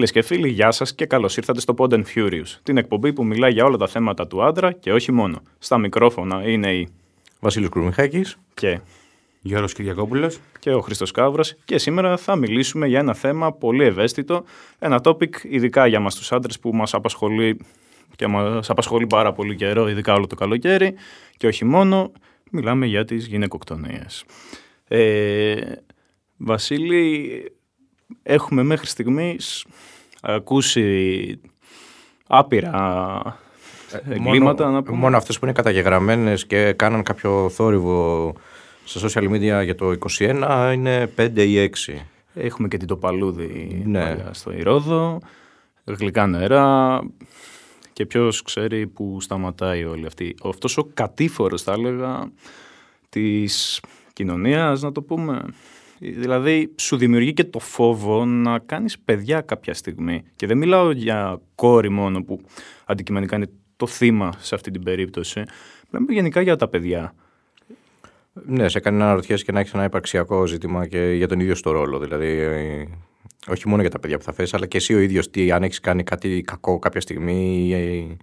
Φίλες και φίλοι, γεια σας και καλώς ήρθατε στο Pod and Furious, την εκπομπή που μιλάει για όλα τα θέματα του άντρα και όχι μόνο. Στα μικρόφωνα είναι η Βασίλης Κουρμιχάκης και, Γιώργος Κυριακόπουλος. και ο Χρήστος Καύρο και σήμερα θα μιλήσουμε για ένα θέμα πολύ ευαίσθητο, ένα topic ειδικά για μας τους άντρες που μας απασχολεί και μας απασχολεί πάρα πολύ καιρό, ειδικά όλο το καλοκαίρι και όχι μόνο, μιλάμε για τις γυναικοκτονίες. Ε, Βασίλη, έχουμε μέχρι στιγμής ακούσει άπειρα εγκλήματα. μόνο, να πούμε. μόνο αυτές που είναι καταγεγραμμένες και κάναν κάποιο θόρυβο στα social media για το 21 είναι 5 ή 6. Έχουμε και την Τοπαλούδη Ναι. παλιά στο Ηρόδο, γλυκά νερά και ποιος ξέρει που σταματάει όλη αυτή. Αυτός ο κατήφορος θα έλεγα της κοινωνίας να το πούμε. Δηλαδή σου δημιουργεί και το φόβο να κάνεις παιδιά κάποια στιγμή. Και δεν μιλάω για κόρη μόνο που αντικειμενικά είναι το θύμα σε αυτή την περίπτωση. Μιλάμε γενικά για τα παιδιά. Ναι, σε κάνει να αναρωτιέσαι και να έχεις ένα υπαρξιακό ζήτημα και για τον ίδιο στο ρόλο. Δηλαδή, ε, όχι μόνο για τα παιδιά που θα θες, αλλά και εσύ ο ίδιος τι, αν έχεις κάνει κάτι κακό κάποια στιγμή. ή, ε,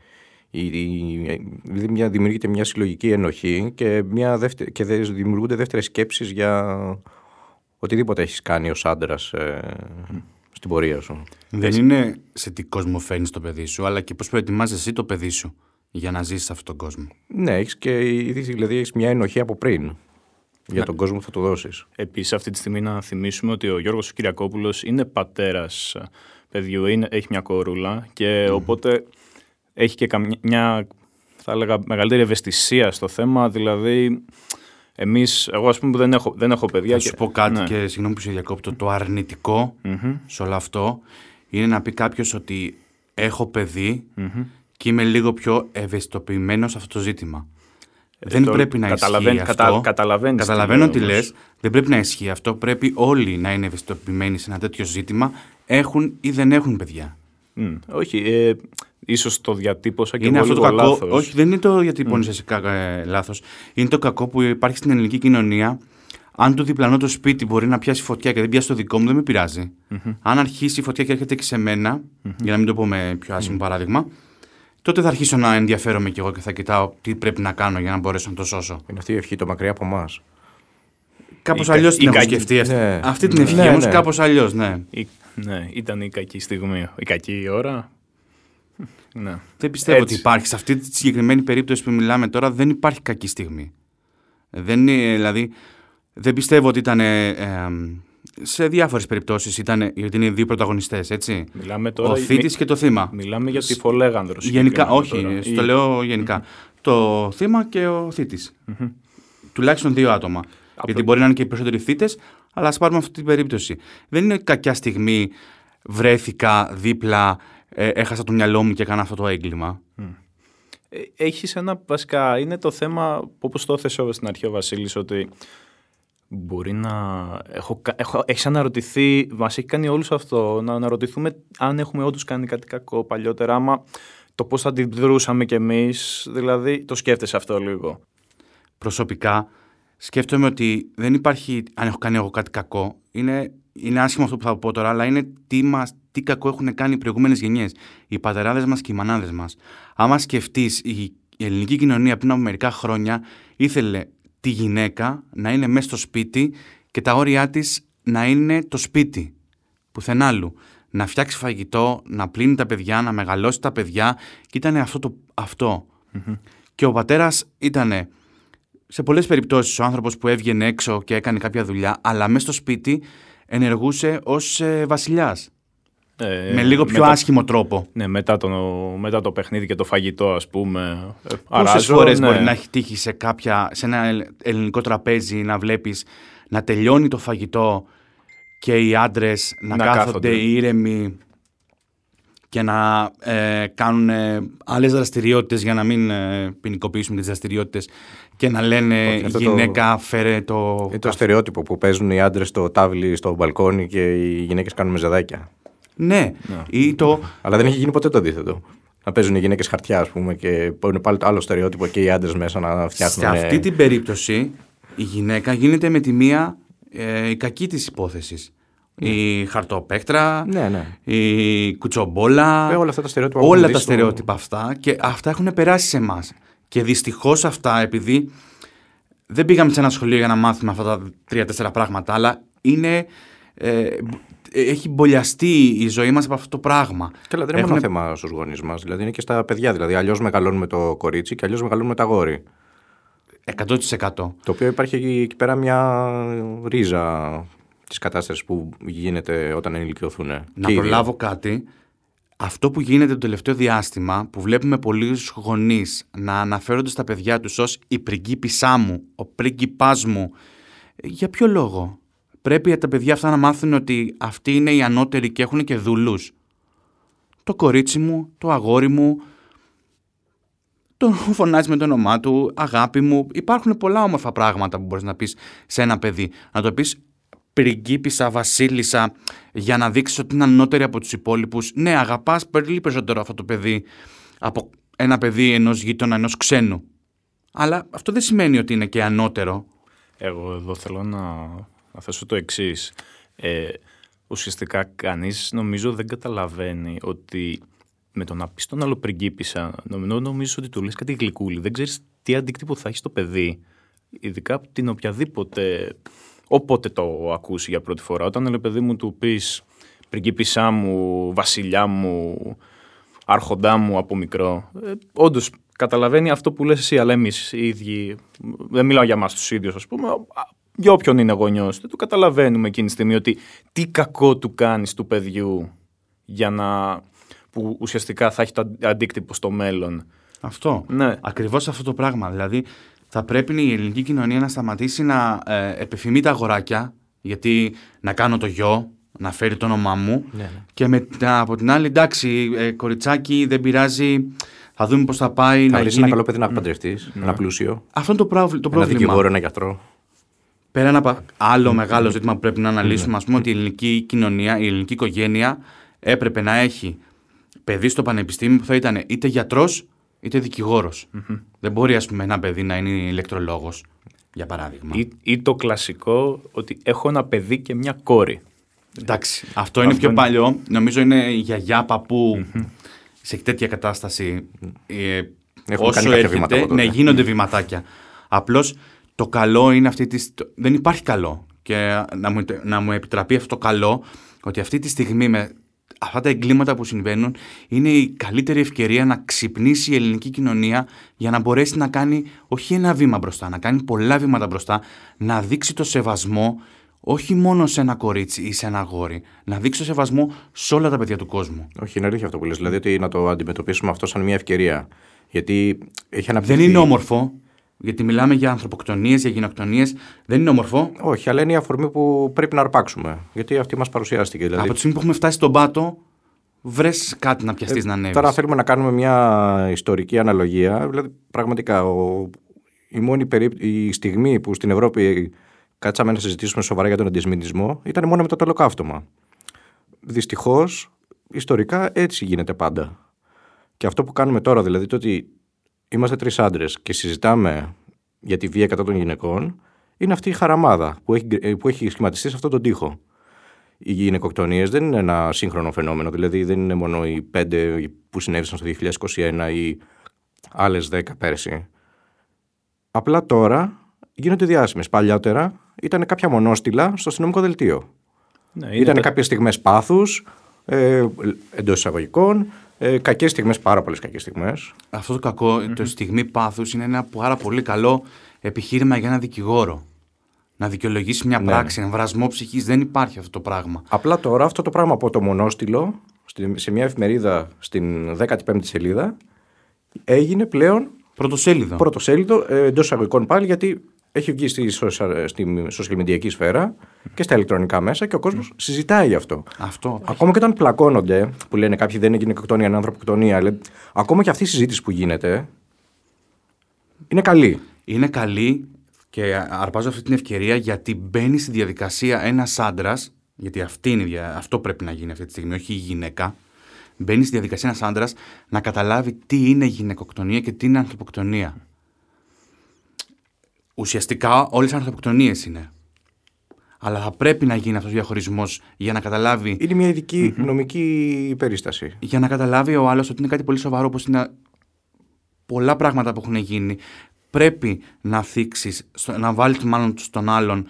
ή- ή- ε, δηλαδή μια, δημιουργείται μια συλλογική ενοχή και, μια δεύτερη, και δε- δημιουργούνται δεύτερες σκέψεις για οτιδήποτε έχεις κάνει ως άντρας ε, στην πορεία σου. Δεν είναι σε τι κόσμο φέρνει το παιδί σου, αλλά και πώς προετοιμάζεις εσύ το παιδί σου για να ζήσει σε αυτόν τον κόσμο. Ναι, έχεις και ήδη δηλαδή έχεις μια ενοχή από πριν για τον κόσμο που θα του δώσεις. Επίσης αυτή τη στιγμή να θυμίσουμε ότι ο Γιώργος Κυριακόπουλος είναι πατέρας ε, παιδιού, είναι, έχει μια κορούλα και οπότε έχει και καμιά, μια, θα έλεγα, μεγαλύτερη ευαισθησία στο θέμα, δηλαδή εμείς, εγώ ας πούμε που δεν έχω, δεν έχω παιδιά. Θα σου και- πω κάτι ναι. και συγγνώμη που σε διακόπτω. Το αρνητικό σε όλο αυτό είναι να πει κάποιος ότι έχω παιδί και είμαι λίγο πιο ευαισθητοποιημένος σε αυτό το ζήτημα. δεν Ε, το- πρέπει να καταλαβαίνει- ισχύει κατα- αυτό. καταλαβαίνεις τι Καταλαβαίνω λέω τι όμως. λες. Δεν πρέπει να ισχύει αυτό. Πρέπει όλοι να είναι ευαισθητοποιημένοι σε ένα τέτοιο ζήτημα. Έχουν ή δεν έχουν παιδιά. Μμ, όχι, ε, ίσως το διατύπωσα και είναι εγώ αυτό το λίγο κακό. λάθος. Όχι, δεν είναι το γιατί mm. εσύ κα- ε, λάθος. Είναι το κακό που υπάρχει στην ελληνική κοινωνία. Αν το διπλανό το σπίτι μπορεί να πιάσει φωτιά και δεν πιάσει το δικό μου, δεν με πειράζει. Αν αρχίσει η φωτιά και έρχεται και σε μενα για να μην το πω με πιο άσχημο παράδειγμα, τότε θα αρχίσω να ενδιαφέρομαι κι εγώ και θα κοιτάω τι πρέπει να κάνω για να μπορέσω να το σώσω. Είναι αυτή η ευχή το μακριά από εμάς. Κάπως Η κα- αλλιώς η την έχω κακή- σκεφτεί αυτή. ναι. Αυτή την ευχή Ναι, όμως ναι. κάπως αλλιώς, ναι. Η- ναι, ήταν η κακή στιγμή, η κακή ώρα. Ναι. Δεν πιστεύω Έτσι. ότι υπάρχει. Σε αυτή τη συγκεκριμένη περίπτωση που μιλάμε τώρα δεν υπάρχει κακή στιγμή. Δεν είναι, δηλαδή, δεν πιστεύω ότι ήταν. ε, ε, σε διάφορες περιπτώσεις ήταν. Γιατί είναι δύο πρωταγωνιστές, έτσι. Μιλάμε τώρα... Ο θήτης και το θύμα. Μιλάμε για τη Φολέγανδρο. Γενικά, συγκεκριμένα όχι, τώρα. στο Ή- λέω γενικά. Το θύμα και ο θητη Τουλάχιστον δύο άτομα. Γιατί μπορεί να είναι και οι περισσότεροι θήτες, αλλά ας πάρουμε αυτή την περίπτωση. Δεν είναι κακιά στιγμή, βρέθηκα δίπλα, ε, έχασα το μυαλό μου και έκανα αυτό το έγκλημα. Ε, Έχεις ένα, βασικά, είναι το θέμα, όπως το έθεσε στην αρχή ο Βασίλης, ότι μπορεί να... Έχω, κα- έχω, έχεις αναρωτηθεί, μας έχει κάνει όλους αυτό, να αναρωτηθούμε αν έχουμε όντως κάνει κάτι κακό παλιότερα, άμα το πώς θα αντιδρούσαμε κι εμείς, δηλαδή το σκέφτεσαι αυτό λίγο; Προσωπικά σκέφτομαι ότι δεν υπάρχει, αν έχω κάνει εγώ κάτι κακό, είναι, είναι άσχημο αυτό που θα πω τώρα, αλλά είναι τι, μας, τι κακό έχουν κάνει οι προηγούμενες γενιές, οι πατεράδες μας και οι μανάδες μας. Άμα σκεφτείς, η, η ελληνική κοινωνία πριν από μερικά χρόνια ήθελε τη γυναίκα να είναι μέσα στο σπίτι και τα όρια της να είναι το σπίτι, πουθενά άλλου. Να φτιάξει φαγητό, να πλύνει τα παιδιά, να μεγαλώσει τα παιδιά και ήταν αυτό. Το, αυτό. Και ο πατέρας ήταν σε πολλές περιπτώσεις ο άνθρωπος που έβγαινε έξω και έκανε κάποια δουλειά, αλλά μέσα στο σπίτι ενεργούσε ως ε, βασιλιάς. Ε, με λίγο πιο μετά- άσχημο τρόπο. Ναι, μετά το, μετά το παιχνίδι και το φαγητό, ας πούμε. ε, Πόσες αράζω, φορές ναι. μπορεί να έχει τύχει σε, κάποια, σε ένα ελ- ελληνικό τραπέζι να βλέπεις να τελειώνει το φαγητό και οι άντρες να, Να κάθονται, κάθονται. ήρεμοι και να ε, κάνουν ε, άλλες δραστηριότητες για να μην ε, ποινικοποιήσουμε τις δραστηριότητες και να λένε Όχι, αυτό το- γυναίκα φέρε το... Είναι το καφέ». στερεότυπο που παίζουν οι άντρες στο τάβλι στο μπαλκόνι και οι γυναίκες κάνουν μεζεδάκια. Ναι, ή το... Αλλά δεν έχει γίνει ποτέ το αντίθετο. Να παίζουν οι γυναίκες χαρτιά, ας πούμε, και που είναι πάλι το άλλο στερεότυπο και οι άντρες μέσα να φτιάχνουν. Σε αυτή την περίπτωση η γυναίκα γίνεται με τη μία ε, η κακή της υπόθεσης. η χαρτοπέκτρα, Ναι, ναι. η κουτσομπόλα. Ε, όλα αυτά τα στερεότυπα που Όλα έχουμε τα δεις στο- στερεότυπα αυτά και αυτά έχουν περάσει σε εμάς. Και δυστυχώς αυτά, επειδή δεν πήγαμε σε ένα σχολείο για να μάθουμε αυτά τα τρία-τέσσερα πράγματα, αλλά είναι. Ε, έχει μπολιαστεί η ζωή μας από αυτό το πράγμα. Καλά, δεν είναι Έχουνε- μόνο θέμα στους γονείς μας. Δηλαδή είναι και στα παιδιά. Δηλαδή, αλλιώς μεγαλώνουμε το κορίτσι και αλλιώς μεγαλώνουμε τα αγόρι. 100%. Το οποίο υπάρχει εκεί, εκεί πέρα μια ρίζα της κατάστασης που γίνεται όταν ενηλικιωθούν. Να Και οι δύο. προλάβω κάτι. Αυτό που γίνεται το τελευταίο διάστημα, που βλέπουμε πολλούς γονείς να αναφέρονται στα παιδιά τους ως η πριγκίπισσά μου, ο πρίγκιπάς μου. Ε, Για ποιο λόγο; Πρέπει τα παιδιά αυτά να μάθουν ότι αυτοί είναι οι ανώτεροι και έχουν και δούλους. Το κορίτσι μου, το αγόρι μου, τον φωνάζει με το όνομά του, αγάπη μου. Υπάρχουν πολλά όμορφα πράγματα που μπορείς να πεις σε ένα παιδί. Να το πεις πριγκίπισσα, βασίλισσα, για να δείξεις ότι είναι ανώτερη από τους υπόλοιπους. Ναι, αγαπάς πολύ περισσότερο αυτό το παιδί από ένα παιδί ενός γείτονα, ενός ξένου. Αλλά αυτό δεν σημαίνει ότι είναι και ανώτερο. Εγώ εδώ θέλω να, να θέσω το εξής. Ε, ουσιαστικά κανείς νομίζω δεν καταλαβαίνει ότι με το να πεις τον άλλο πριγκίπισσα, νομίζω, νομίζω ότι του λες κάτι γλυκούλι. Δεν ξέρεις τι αντίκτυπο θα έχει στο παιδί. Ειδικά από την οποιαδήποτε, όποτε το ακούσει για πρώτη φορά. Όταν λέει παιδί μου του πεις πριγκίπισσά μου, βασιλιά μου, άρχοντά μου από μικρό. Ε, Όντως καταλαβαίνει αυτό που λες εσύ, αλλά εμείς οι ίδιοι, δεν μιλάω για εμάς τους ίδιους, ας πούμε, α, για όποιον είναι γονιός, δεν το καταλαβαίνουμε εκείνη τη στιγμή ότι τι κακό του κάνεις του παιδιού για να. που ουσιαστικά θα έχει το αντίκτυπο στο μέλλον. Αυτό. Ναι. Ακριβώς αυτό το πράγμα. Δηλαδή, θα πρέπει η ελληνική κοινωνία να σταματήσει να ε, επιφημεί τα αγοράκια, γιατί να κάνω το γιο, να φέρει το όνομά μου. ναι. Και μετά από την άλλη, εντάξει, ε, κοριτσάκι, δεν πειράζει, θα δούμε πώς θα πάει. Να να βρει γίνει... ένα καλό παιδί να παντρευτείς, ένα πλούσιο, Αυτό είναι το, πρόβλ- το ένα πρόβλημα. δικηγόρο, ένα γιατρό. Πέρα από άλλο μεγάλο ζήτημα που πρέπει να αναλύσουμε, ας πούμε, ότι η ελληνική κοινωνία, η ελληνική οικογένεια έπρεπε να έχει παιδί στο πανεπιστήμιο που θα ήταν είτε γιατρός είτε δικηγόρος. Δεν μπορεί, ας πούμε, ένα παιδί να είναι ηλεκτρολόγος, για παράδειγμα. Ή, ή το κλασικό ότι έχω ένα παιδί και μια κόρη. Εντάξει, αυτό είναι Αυτό πιο είναι. παλιό. Νομίζω είναι η γιαγιά παππού σε τέτοια κατάσταση. Ε, Έχουν όσο κάνει κάποια έρχεται, βήματα από τότε. ναι, γίνονται βηματάκια. Απλώς το καλό είναι αυτή τη. το- Δεν υπάρχει καλό. Και να μου, να μου επιτραπεί αυτό το καλό, ότι αυτή τη στιγμή με αυτά τα εγκλήματα που συμβαίνουν είναι η καλύτερη ευκαιρία να ξυπνήσει η ελληνική κοινωνία για να μπορέσει να κάνει όχι ένα βήμα μπροστά, να κάνει πολλά βήματα μπροστά, να δείξει το σεβασμό όχι μόνο σε ένα κορίτσι ή σε ένα αγόρι, να δείξει το σεβασμό σε όλα τα παιδιά του κόσμου. Όχι, είναι αλήθεια αυτό που λες. Δηλαδή ότι να το αντιμετωπίσουμε αυτό σαν μια ευκαιρία. Γιατί έχει αναπτυχθεί. Δεν είναι όμορφο, γιατί μιλάμε για ανθρωποκτονίες, για γενοκτονίες, δεν είναι όμορφο. Όχι, αλλά είναι η αφορμή που πρέπει να αρπάξουμε. Γιατί αυτή μας παρουσιάστηκε. Δηλαδή, Από τη στιγμή που έχουμε φτάσει στον πάτο, βρες κάτι να πιαστείς να ανέβεις. Ε, Τώρα θέλουμε να κάνουμε μια ιστορική αναλογία. Δηλαδή, πραγματικά, ο, η μόνη περίπ- η στιγμή που στην Ευρώπη κάτσαμε να συζητήσουμε σοβαρά για τον αντισημιτισμό ήταν μόνο μετά το ολοκαύτωμα. Δυστυχώς, ιστορικά έτσι γίνεται πάντα. Και αυτό που κάνουμε τώρα, δηλαδή το ότι είμαστε τρεις άντρες και συζητάμε για τη βία κατά των γυναικών, είναι αυτή η χαραμάδα που έχει, ε, που έχει σχηματιστεί σε αυτόν τον τοίχο. Οι γυναικοκτονίες δεν είναι ένα σύγχρονο φαινόμενο. Δηλαδή δεν είναι μόνο οι πέντε που συνέβησαν στο 2021 ή άλλες δέκα πέρσι. Απλά τώρα γίνονται διάσημες. Παλιότερα ήταν κάποια μονόστιλα στο αστυνομικό δελτίο. Ναι, Ήταν τα- κάποιες στιγμές πάθους, ε, εντός εισαγωγικών, ε, κακές στιγμές, πάρα πολλές κακές στιγμές. Αυτό το κακο το στιγμή πάθους, είναι ένα πάρα πολύ καλό επιχείρημα για ένα δικηγόρο. Να δικαιολογήσει μια Ναι, πράξη, ένα βρασμό ψυχής. Δεν υπάρχει αυτό το πράγμα. Απλά τώρα αυτό το πράγμα από το μονόστιλο στη- σε μια εφημερίδα στην 15η σελίδα έγινε πλέον Πρωτοσέλιδο. πρωτοσέλιδο ε, εντός εισαγωγικών πάλι γιατί έχει βγει στη, social- στη social media σφαίρα και στα ηλεκτρονικά μέσα και ο κόσμος συζητάει γι' αυτό. Αυτό. Ακόμα και όταν πλακώνονται, που λένε κάποιοι δεν είναι γυναικοκτονία, είναι ανθρωποκτονία, λένε, ακόμα και αυτή η συζήτηση που γίνεται είναι καλή. Είναι καλή και αρπάζω αυτή την ευκαιρία γιατί μπαίνει στη διαδικασία ένας άντρας, γιατί αυτή είναι, η δια- αυτό πρέπει να γίνει αυτή τη στιγμή, όχι η γυναίκα. Μπαίνει στη διαδικασία ένας άντρας να καταλάβει τι είναι γυναικοκτονία και τι είναι ανθρωποκτονία. Ουσιαστικά όλες οι ανθρωποκτονίες είναι. Αλλά θα πρέπει να γίνει αυτός ο διαχωρισμός για να καταλάβει. Είναι μια ειδική νομική περίσταση. Για να καταλάβει ο άλλος ότι είναι κάτι πολύ σοβαρό, όπως είναι πολλά πράγματα που έχουν γίνει. Πρέπει να θίξεις, να βάλεις μάλλον στον άλλον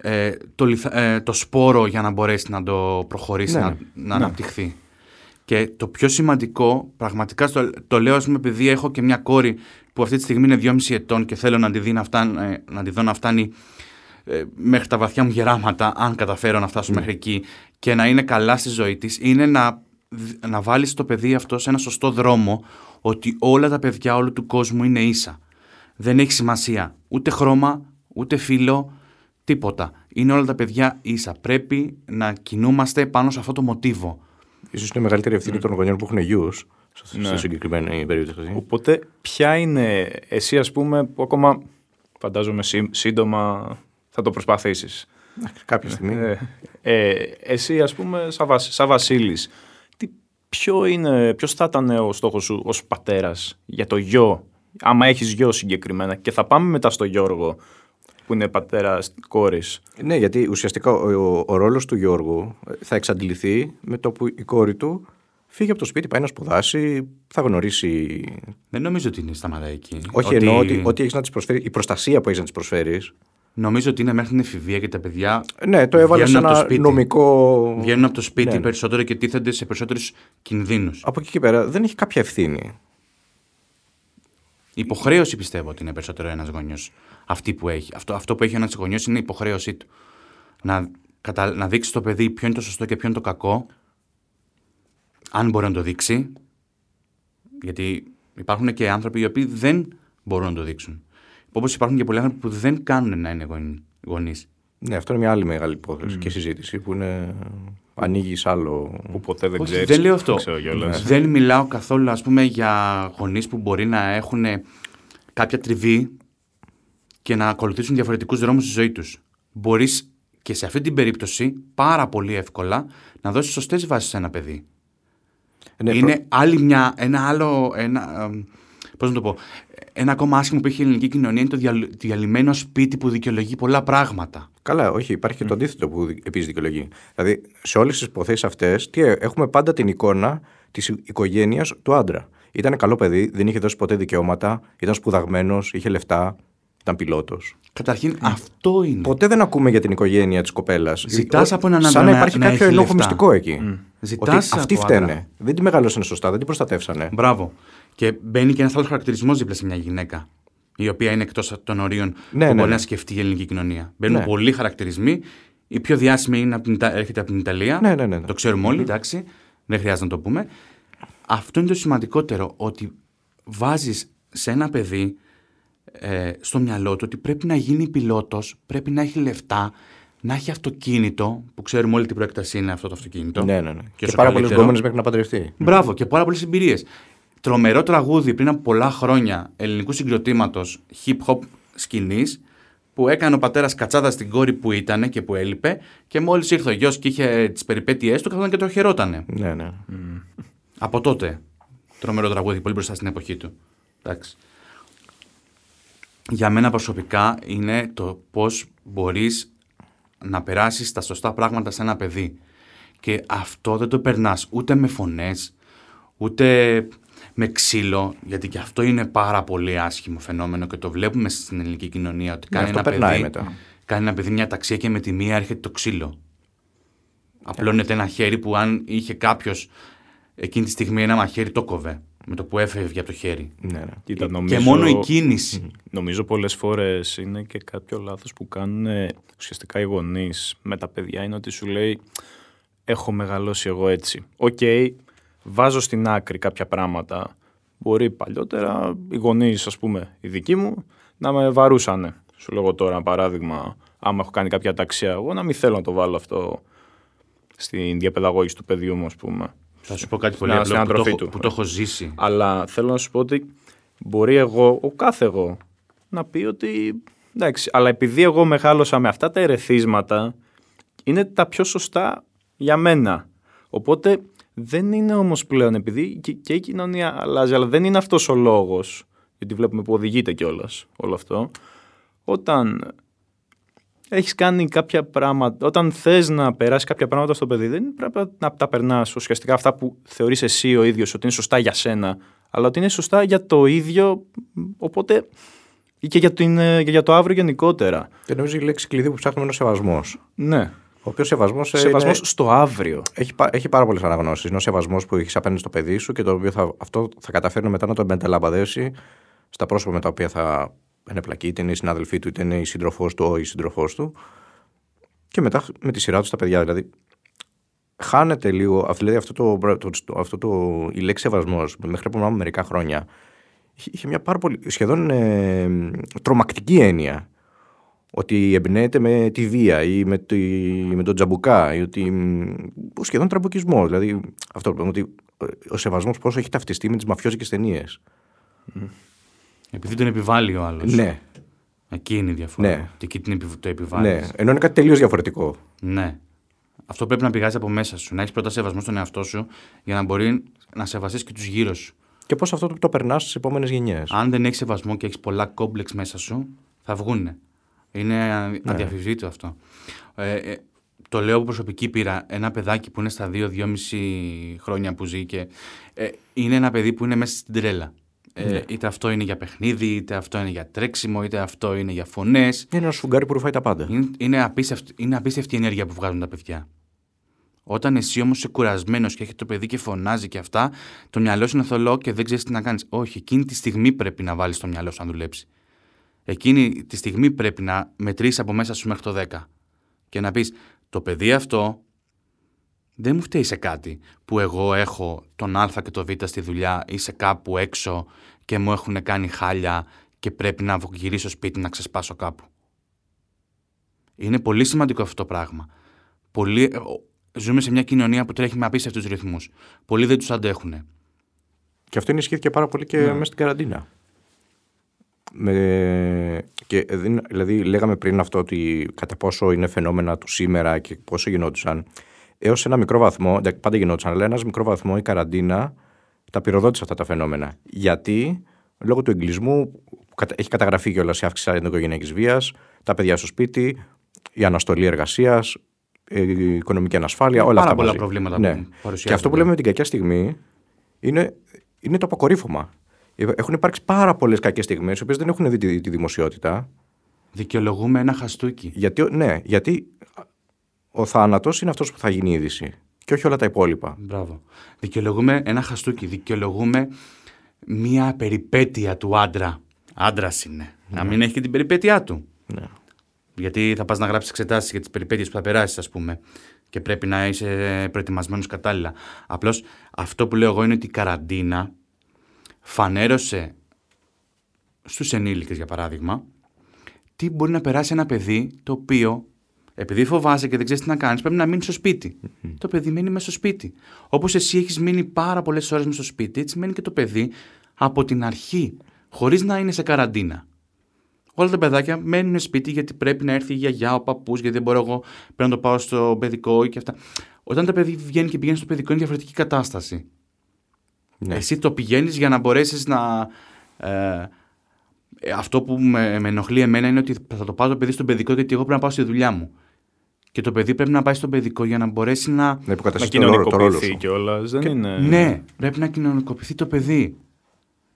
ε, το, λιθ- ε, το σπόρο για να μπορέσει να το προχωρήσει, Ναι, να, ναι. να αναπτυχθεί. Και το πιο σημαντικό, πραγματικά στο, το λέω ας πούμε επειδή έχω και μια κόρη που αυτή τη στιγμή είναι 2,5 ετών και θέλω να τη, δει να, φτάνει, ε, να τη δω να φτάνει ε, μέχρι τα βαθιά μου γεράματα, αν καταφέρω να φτάσω μέχρι εκεί και να είναι καλά στη ζωή της, είναι να, δ- να βάλεις το παιδί αυτό σε ένα σωστό δρόμο ότι όλα τα παιδιά όλου του κόσμου είναι ίσα. Δεν έχει σημασία ούτε χρώμα, ούτε φύλλο, τίποτα. Είναι όλα τα παιδιά ίσα. Πρέπει να κινούμαστε πάνω σε αυτό το μοτίβο. Ίσως είναι μεγαλύτερη ευθύνη των γονιών που έχουν γιους στη Ναι. συγκεκριμένη περίπτωση. Οπότε, ποια είναι εσύ, ας πούμε, που ακόμα φαντάζομαι σύ- σύντομα θα το προσπαθήσεις. Κάποια στιγμή. Ε, ε, εσύ, ας πούμε, σαν, βασ, σαν Βασίλης, τι, ποιο είναι, ποιος θα ήταν ο στόχος σου ως πατέρας για το γιο, άμα έχεις γιο συγκεκριμένα και θα πάμε μετά στο Γιώργο που είναι πατέρας κόρης. Ναι, γιατί ουσιαστικά ο, ο, ο ρόλος του Γιώργου θα εξαντληθεί με το που η κόρη του φύγει από το σπίτι, πάει να σπουδάσει, θα γνωρίσει. Δεν νομίζω ότι είναι σταματάει εκεί. Όχι, εννοώ ότι, ότι έχεις να της προσφέρεις, η προστασία που έχεις να της προσφέρεις. Νομίζω ότι είναι μέχρι την εφηβεία και τα παιδιά Ναι, το έβαλες σε βγαίνουν από το ένα σπίτι. νομικό. Βγαίνουν από το σπίτι Ναι, ναι. περισσότερο και τίθενται σε περισσότερους κινδύνους. Από εκεί και πέρα δεν έχει κάποια ευθύνη. Η υποχρέωση πιστεύω ότι είναι περισσότερο ένας γονιός. Αυτή που έχει. Αυτό, αυτό που έχει ένας γονιός είναι η υποχρέωσή του. Να, κατα... να δείξει στο παιδί ποιο είναι το σωστό και ποιο είναι το κακό. Αν μπορεί να το δείξει. Γιατί υπάρχουν και άνθρωποι οι οποίοι δεν μπορούν να το δείξουν. Όπως υπάρχουν και πολλοί άνθρωποι που δεν κάνουν να είναι γονείς. Ναι, αυτό είναι μια άλλη μεγάλη υπόθεση και συζήτηση που είναι. ανοίγει σ' άλλο. Που ποτέ δεν Όχι, ξέρεις. δεν λέω αυτό. ξέρω κιόλας. Δεν μιλάω καθόλου, ας πούμε, για γονείς που μπορεί να έχουν κάποια τριβή και να ακολουθήσουν διαφορετικούς δρόμους στη ζωή τους. Μπορείς και σε αυτή την περίπτωση πάρα πολύ εύκολα να δώσεις σωστές βάσεις σε ένα παιδί. Ναι, Είναι άλλη μια, ένα άλλο, ένα, εμ, πώς να το πω, ένα ακόμα άσχημο που έχει η ελληνική κοινωνία είναι το διαλυ- διαλυμένο σπίτι που δικαιολογεί πολλά πράγματα. Καλά, όχι, υπάρχει και το αντίθετο που επίσης δικαιολογεί. Δηλαδή, σε όλες τις υποθέσεις αυτές, έχουμε πάντα την εικόνα της οικογένειας του άντρα. Ήταν καλό παιδί, δεν είχε δώσει ποτέ δικαιώματα, ήταν σπουδαγμένος, είχε λεφτά, ήταν πιλότος. Καταρχήν αυτό είναι. Ποτέ δεν ακούμε για την οικογένεια της κοπέλας. Ζητάς από έναν Σαν άντρα να να- υπάρχει να κάποιο έχει ενόχο λεφτά. μυστικό εκεί. Ζητάς Ότι αυτοί από φταίνε. άντρα. Δεν τη μεγαλώσανε σωστά, δεν την προστατεύσανε. Μπράβο. Και μπαίνει και ένας άλλος χαρακτηρισμός δίπλα σε μια γυναίκα. Η οποία είναι εκτός των ορίων Ναι, που ναι, μπορεί ναι. να σκεφτεί η ελληνική κοινωνία. Μπαίνουν Ναι. πολλοί χαρακτηρισμοί. Η πιο διάσημη είναι από την, Ιτα- έρχεται από την Ιταλία. Ναι, ναι, ναι, ναι. Το ξέρουμε όλοι, εντάξει. Δεν χρειάζεται να το πούμε. Αυτό είναι το σημαντικότερο. Ότι βάζεις σε ένα παιδί ε, στο μυαλό του ότι πρέπει να γίνει πιλότος, πρέπει να έχει λεφτά, να έχει αυτοκίνητο, που ξέρουμε όλη τι προέκταση είναι αυτό το αυτοκίνητο. Ναι, ναι, ναι. Και, όσο πάρα πολλέ καλύτερο. γκόμενε μέχρι να παντρευτεί. Μπράβο και πάρα πολλές εμπειρίες. Τρομερό τραγούδι πριν από πολλά χρόνια ελληνικού συγκροτήματος hip hop σκηνής που έκανε ο πατέρας κατσάδα στην κόρη που ήταν και που έλειπε και μόλις ήρθε ο γιος και είχε τις περιπέτειές του, καθόταν και το χαιρότανε. Ναι, ναι. Από τότε. Τρομερό τραγούδι, πολύ μπροστά στην εποχή του. Εντάξει. Για μένα προσωπικά είναι το πώς μπορείς να περάσεις τα σωστά πράγματα σε ένα παιδί. Και αυτό δεν το περνάς ούτε με φωνές, ούτε με ξύλο, γιατί και αυτό είναι πάρα πολύ άσχημο φαινόμενο και το βλέπουμε στην ελληνική κοινωνία ότι κάνει, αυτό ένα, περνάει παιδί, μετά. κάνει ένα παιδί μια ταξία και με τη μία έρχεται το ξύλο. Απλώνεται ένα χέρι που αν είχε κάποιος εκείνη τη στιγμή ένα μαχαίρι το 'κοβε με το που έφευγε από το χέρι. ναι, ναι. Κοίτα, Και νομίζω, μόνο η κίνηση. Νομίζω πολλές φορές είναι και κάποιο λάθος που κάνουν ε, ουσιαστικά οι γονείς με τα παιδιά είναι ότι σου λέει έχω μεγαλώσει εγώ έτσι. Οκ, βάζω στην άκρη κάποια πράγματα. Μπορεί παλιότερα οι γονείς, ας πούμε, οι δικοί μου, να με βαρούσανε. Σου λέγω τώρα ένα παράδειγμα, άμα έχω κάνει κάποια αταξία εγώ, να μην θέλω να το βάλω αυτό στην διαπαιδαγώγηση του παιδιού μου, ας πούμε. Θα σου πω κάτι πολύ Στην απλό που το, ανατροφή έχω, του. που το έχω ζήσει. Αλλά θέλω να σου πω ότι μπορεί εγώ, ο κάθε εγώ, να πει ότι εντάξει, αλλά επειδή εγώ μεγάλωσα με αυτά τα ερεθίσματα, είναι τα πιο σωστά για μένα. Οπότε δεν είναι όμως πλέον, επειδή και, και η κοινωνία αλλάζει, αλλά δεν είναι αυτός ο λόγος, γιατί βλέπουμε που οδηγείται κιόλας όλο αυτό, όταν έχεις κάνει κάποια πράγματα. Όταν θες να περάσεις κάποια πράγματα στο παιδί, δεν πρέπει να τα περνάς ουσιαστικά αυτά που θεωρείς εσύ ο ίδιος ότι είναι σωστά για σένα, αλλά ότι είναι σωστά για το ίδιο. Οπότε. ή και για, την, ε, για το αύριο γενικότερα. Και νομίζω η λέξη κλειδί που ψάχνουμε είναι ο σεβασμός. Ναι. Ο οποίος σεβασμός. Σεβασμός στο αύριο. Έχει, πα- έχει πάρα πολλές αναγνώσεις. Είναι ο σεβασμός που έχεις απέναντι στο παιδί σου και το οποίο θα, αυτό θα καταφέρει μετά να το μεταλαμπαδέσει στα πρόσωπα με τα οποία θα ενεπλακεί, είτε είναι η συνάδελφή του, είτε είναι η σύντροφός του ή η σύντροφός του. Και μετά με τη σειρά τους στα παιδιά. Δηλαδή, χάνεται λίγο. αυτό- Δηλαδή, αυτό το, το, το- αυτό το, η λέξη σεβασμός μέχρι πριν από μερικά χρόνια είχε, είχε μια πάρα πολύ σχεδόν ε, τρομακτική έννοια. Ότι εμπνέεται με τη βία ή με, τη, με τον τζαμπουκά ή ότι. μ, σχεδόν τραμπουκισμός. Δηλαδή, αυτό ότι ο σεβασμός πόσο έχει ταυτιστεί με τις μαφιόζικες ταινίες. Επειδή τον επιβάλλει ο άλλος. Ναι, Εκεί είναι η διαφορά. Ναι. Και εκεί την επιβ- το επιβάλλεις. ναι. Ενώ είναι κάτι τελείως διαφορετικό. Ναι. Αυτό πρέπει να πηγάζει από μέσα σου. Να έχεις πρώτα σεβασμό στον εαυτό σου για να μπορεί να σεβαστείς και τους γύρω σου. Και πώς αυτό το, το περνάς στις επόμενες γενιές. Αν δεν έχεις σεβασμό και έχεις πολλά κόμπλεξ μέσα σου, θα βγούνε. Είναι α- Ναι. αδιαφυσβήτητο αυτό. Ε, ε, το λέω από προσωπική πείρα. Ένα παιδάκι που είναι στα 2-2,5 χρόνια που ζει και ε, είναι ένα παιδί που είναι μέσα στην τρέλα. Ε, Ναι. Είτε αυτό είναι για παιχνίδι, είτε αυτό είναι για τρέξιμο, είτε αυτό είναι για φωνές. Είναι ένας σφουγγάρι που ρουφάει τα πάντα. Είναι, είναι, απίστευτη, είναι απίστευτη η ενέργεια που βγάζουν τα παιδιά. Όταν εσύ όμως είσαι κουρασμένος και έχει το παιδί και φωνάζει και αυτά, το μυαλό σου είναι θολό και δεν ξέρεις τι να κάνεις. Όχι, εκείνη τη στιγμή πρέπει να βάλεις το μυαλό σου να δουλέψει. Εκείνη τη στιγμή πρέπει να μετρήσεις από μέσα σου μέχρι το 10 και να πεις: Το παιδί αυτό δεν μου φταίει σε κάτι που εγώ έχω τον Α και το Β στη δουλειά ή σε κάπου έξω και μου έχουν κάνει χάλια και πρέπει να γυρίσω σπίτι να ξεσπάσω κάπου. Είναι πολύ σημαντικό αυτό το πράγμα. Πολλοί, ε, ο- ζούμε σε μια κοινωνία που τρέχει με απίστευτους ρυθμούς. Πολλοί δεν τους αντέχουν. Και αυτό ενισχύθηκε πάρα πολύ και μέσα στην καραντίνα. Με... Και δεν- δηλαδή, λέγαμε πριν αυτό ότι κατά πόσο είναι φαινόμενα του σήμερα και πόσο γινόντουσαν. Έως ένα μικρό βαθμό, εντάξει, πάντα γινόντουσαν, αλλά ένα μικρό βαθμό η καραντίνα τα πυροδότησε αυτά τα φαινόμενα. Γιατί; Λόγω του εγκλισμού που κατα- έχει καταγραφεί κιόλας η αύξηση ενδοοικογενειακή βίας, τα παιδιά στο σπίτι, η αναστολή εργασίας, η οικονομική ανασφάλεια, όλα πάρα αυτά. πολλά μαζί. προβλήματα ναι. που παρουσιάζονται. Και αυτό που λέμε με την κακιά στιγμή είναι, είναι το αποκορύφωμα. Έχουν υπάρξει πάρα πολλές κακές στιγμές, οι οποίες δεν έχουν δει τη, τη δημοσιότητα. Δικαιολογούμε ένα χαστούκι. Γιατί, ναι, γιατί ο θάνατος είναι αυτός που θα γίνει είδηση. Και όχι όλα τα υπόλοιπα. Μπράβο. Δικαιολογούμε ένα χαστούκι. Δικαιολογούμε μία περιπέτεια του άντρα. Άντρας είναι. Να μην έχει και την περιπέτειά του. Ναι. Γιατί θα πας να γράψεις εξετάσεις για τις περιπέτειες που θα περάσεις, ας πούμε. Και πρέπει να είσαι προετοιμασμένος κατάλληλα. Απλώς αυτό που λέω εγώ είναι ότι η καραντίνα φανέρωσε στους ενήλικες, για παράδειγμα, τι μπορεί να περάσει ένα παιδί το οποίο, επειδή φοβάσαι και δεν ξέρεις τι να κάνεις, πρέπει να μείνεις στο σπίτι. Το παιδί μένει μέσα στο σπίτι. Όπως εσύ έχεις μείνει πάρα πολλές ώρες μέσα στο σπίτι, έτσι μένει και το παιδί από την αρχή, χωρίς να είναι σε καραντίνα. Όλα τα παιδάκια μένουν σπίτι γιατί πρέπει να έρθει η γιαγιά, ο παππούς, γιατί δεν μπορώ εγώ πρέπει να το πάω στο παιδικό ή και αυτά. Όταν τα παιδί βγαίνει και πηγαίνει στο παιδικό είναι διαφορετική κατάσταση. Ναι. Εσύ το πηγαίνεις για να μπορέσεις να. Ε, ε, αυτό που με, με ενοχλεί εμένα είναι ότι θα το πάω το παιδί στο παιδικό γιατί εγώ πρέπει να πάω στη δουλειά μου. Και το παιδί πρέπει να πάει στο παιδικό για να μπορέσει να. Να Να υποκαταστήσει το ρόλο, το ρόλο κοινωνικοποιηθεί σου. κιόλας. Δεν Και- είναι. Ναι, πρέπει να κοινωνικοποιηθεί το παιδί.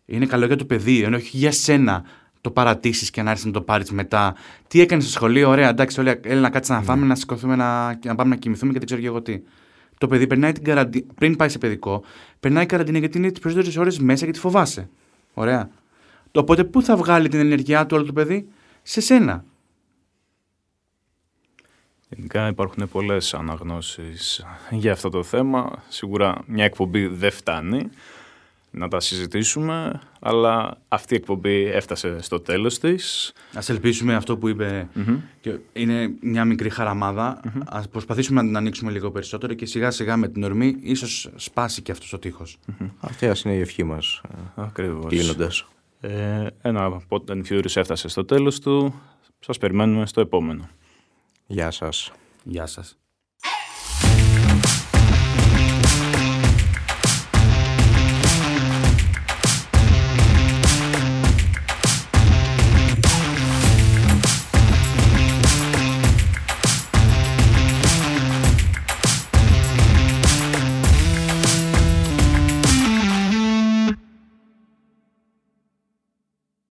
Είναι καλό για το παιδί, ενώ όχι για σένα το παρατήσεις και να έρθεις να το πάρεις μετά. Τι έκανες στο σχολείο, ωραία, εντάξει, όλοι έλα να κάτσεις να φάμε, να σηκωθούμε, να, και να πάμε να κοιμηθούμε και δεν ξέρω και εγώ τι. Το παιδί περνάει την καραντίνα, πριν πάει σε παιδικό, περνάει καραντίνα γιατί είναι τις περισσότερες ώρες μέσα και τη φοβάσαι. Ωραία. Οπότε πού θα βγάλει την ενεργειά του όλο το παιδί, σε σένα. Γενικά υπάρχουν πολλές αναγνώσεις για αυτό το θέμα. Σίγουρα μια εκπομπή δεν φτάνει να τα συζητήσουμε, αλλά αυτή η εκπομπή έφτασε στο τέλος της. Α ελπίσουμε αυτό που είπε. Και είναι μια μικρή χαραμάδα. Α προσπαθήσουμε να την ανοίξουμε λίγο περισσότερο και σιγά σιγά με την ορμή ίσως σπάσει και αυτός ο τείχος. Αυτή ας είναι η ευχή μας Ακριβώς. κλείνοντας. Ε, ένα Potent Furious έφτασε στο τέλος του. Σας περιμένουμε στο επόμενο. Γεια σας. Γεια σας.